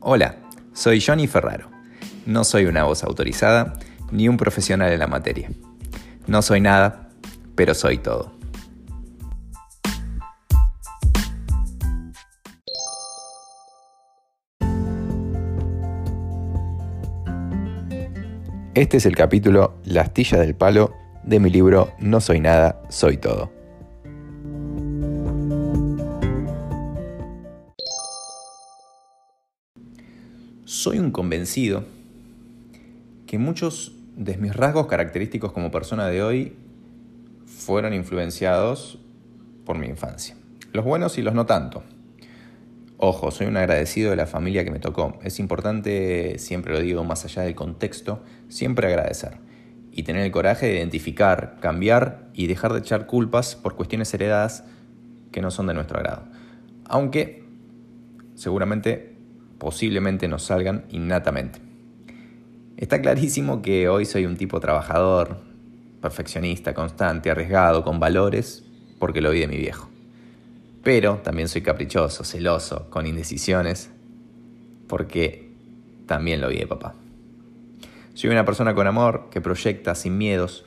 Hola, soy Johnny Ferraro. No soy una voz autorizada ni un profesional en la materia. No soy nada, pero soy todo. Este es el capítulo La astilla del palo de mi libro No soy nada, soy todo. Soy un convencido que muchos de mis rasgos característicos como persona de hoy fueron influenciados por mi infancia. Los buenos y los no tanto. Ojo, soy un agradecido de la familia que me tocó. Es importante, siempre lo digo, más allá del contexto, siempre agradecer. Y tener el coraje de identificar, cambiar y dejar de echar culpas por cuestiones heredadas que no son de nuestro agrado. Aunque seguramente posiblemente nos salgan innatamente. Está clarísimo que hoy soy un tipo trabajador, perfeccionista, constante, arriesgado, con valores, porque lo vi de mi viejo. Pero también soy caprichoso, celoso, con indecisiones, porque también lo vi de papá. Soy una persona con amor que proyecta sin miedos,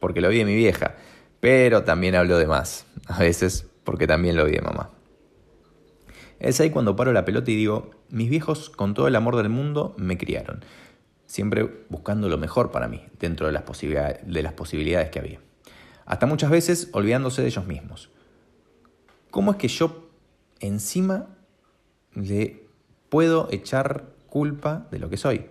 porque lo vi de mi vieja, pero también hablo de más, a veces porque también lo vi de mamá. Es ahí cuando paro la pelota y digo, mis viejos con todo el amor del mundo me criaron, siempre buscando lo mejor para mí, dentro de las, posibilidades, que había. Hasta muchas veces olvidándose de ellos mismos. ¿Cómo es que yo encima le puedo echar culpa de lo que soy?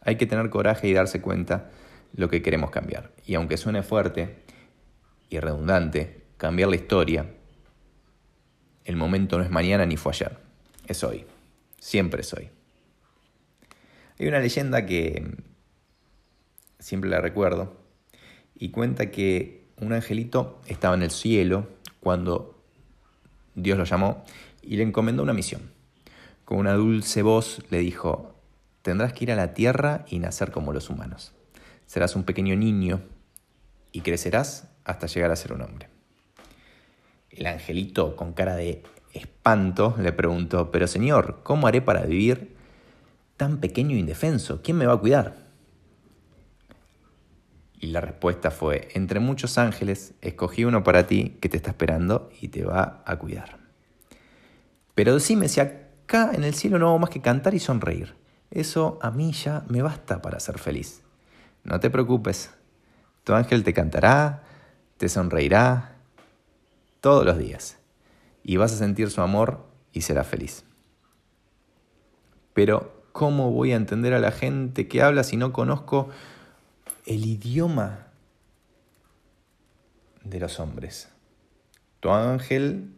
Hay que tener coraje y darse cuenta lo que queremos cambiar. Y aunque suene fuerte y redundante, cambiar la historia el momento no es mañana ni fue ayer, es hoy, siempre es hoy. Hay una leyenda que siempre la recuerdo y cuenta que un angelito estaba en el cielo cuando Dios lo llamó y le encomendó una misión. Con una dulce voz le dijo, tendrás que ir a la tierra y nacer como los humanos. Serás un pequeño niño y crecerás hasta llegar a ser un hombre. El angelito, con cara de espanto, le preguntó, pero Señor, ¿cómo haré para vivir tan pequeño e indefenso? ¿Quién me va a cuidar? Y la respuesta fue, entre muchos ángeles, escogí uno para ti que te está esperando y te va a cuidar. Pero decime si acá en el cielo no hago más que cantar y sonreír. Eso a mí ya me basta para ser feliz. No te preocupes, tu ángel te cantará, te sonreirá, todos los días. Y vas a sentir su amor y serás feliz. Pero, ¿cómo voy a entender a la gente que habla si no conozco el idioma de los hombres? Tu ángel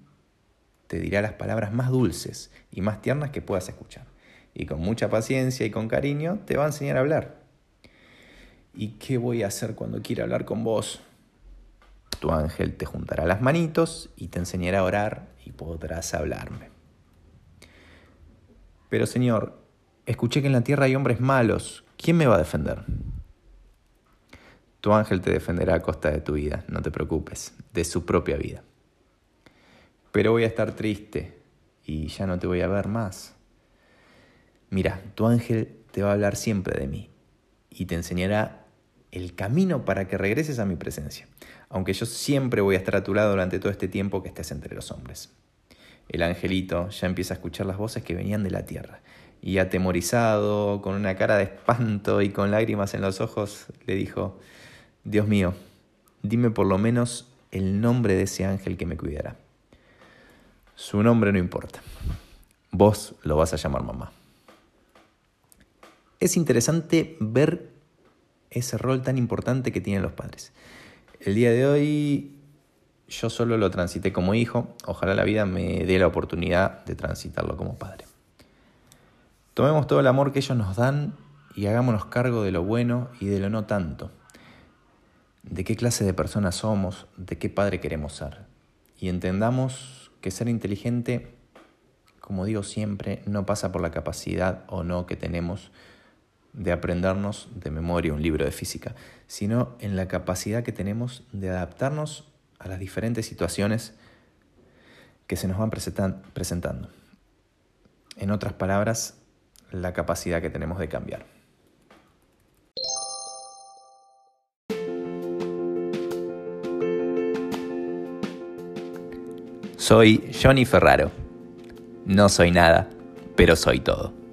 te dirá las palabras más dulces y más tiernas que puedas escuchar. Y con mucha paciencia y con cariño te va a enseñar a hablar. ¿Y qué voy a hacer cuando quiera hablar con vos? Tu ángel te juntará las manitos y te enseñará a orar y podrás hablarme. Pero Señor, escuché que en la tierra hay hombres malos. ¿Quién me va a defender? Tu ángel te defenderá a costa de tu vida, no te preocupes, de su propia vida. Pero voy a estar triste y ya no te voy a ver más. Mira, tu ángel te va a hablar siempre de mí y te enseñará el camino para que regreses a mi presencia, aunque yo siempre voy a estar a tu lado durante todo este tiempo que estés entre los hombres. El angelito ya empieza a escuchar las voces que venían de la tierra, y atemorizado, con una cara de espanto y con lágrimas en los ojos, le dijo, Dios mío, dime por lo menos el nombre de ese ángel que me cuidará. Su nombre no importa, vos lo vas a llamar mamá. Es interesante ver ese rol tan importante que tienen los padres. El día de hoy yo solo lo transité como hijo, ojalá la vida me dé la oportunidad de transitarlo como padre. Tomemos todo el amor que ellos nos dan y hagámonos cargo de lo bueno y de lo no tanto, de qué clase de personas somos, de qué padre queremos ser. Y entendamos que ser inteligente, como digo siempre, no pasa por la capacidad o no que tenemos de aprendernos de memoria un libro de física, sino en la capacidad que tenemos de adaptarnos a las diferentes situaciones que se nos van presentando. En otras palabras, la capacidad que tenemos de cambiar. Soy Johnny Ferraro. No soy nada, pero soy todo.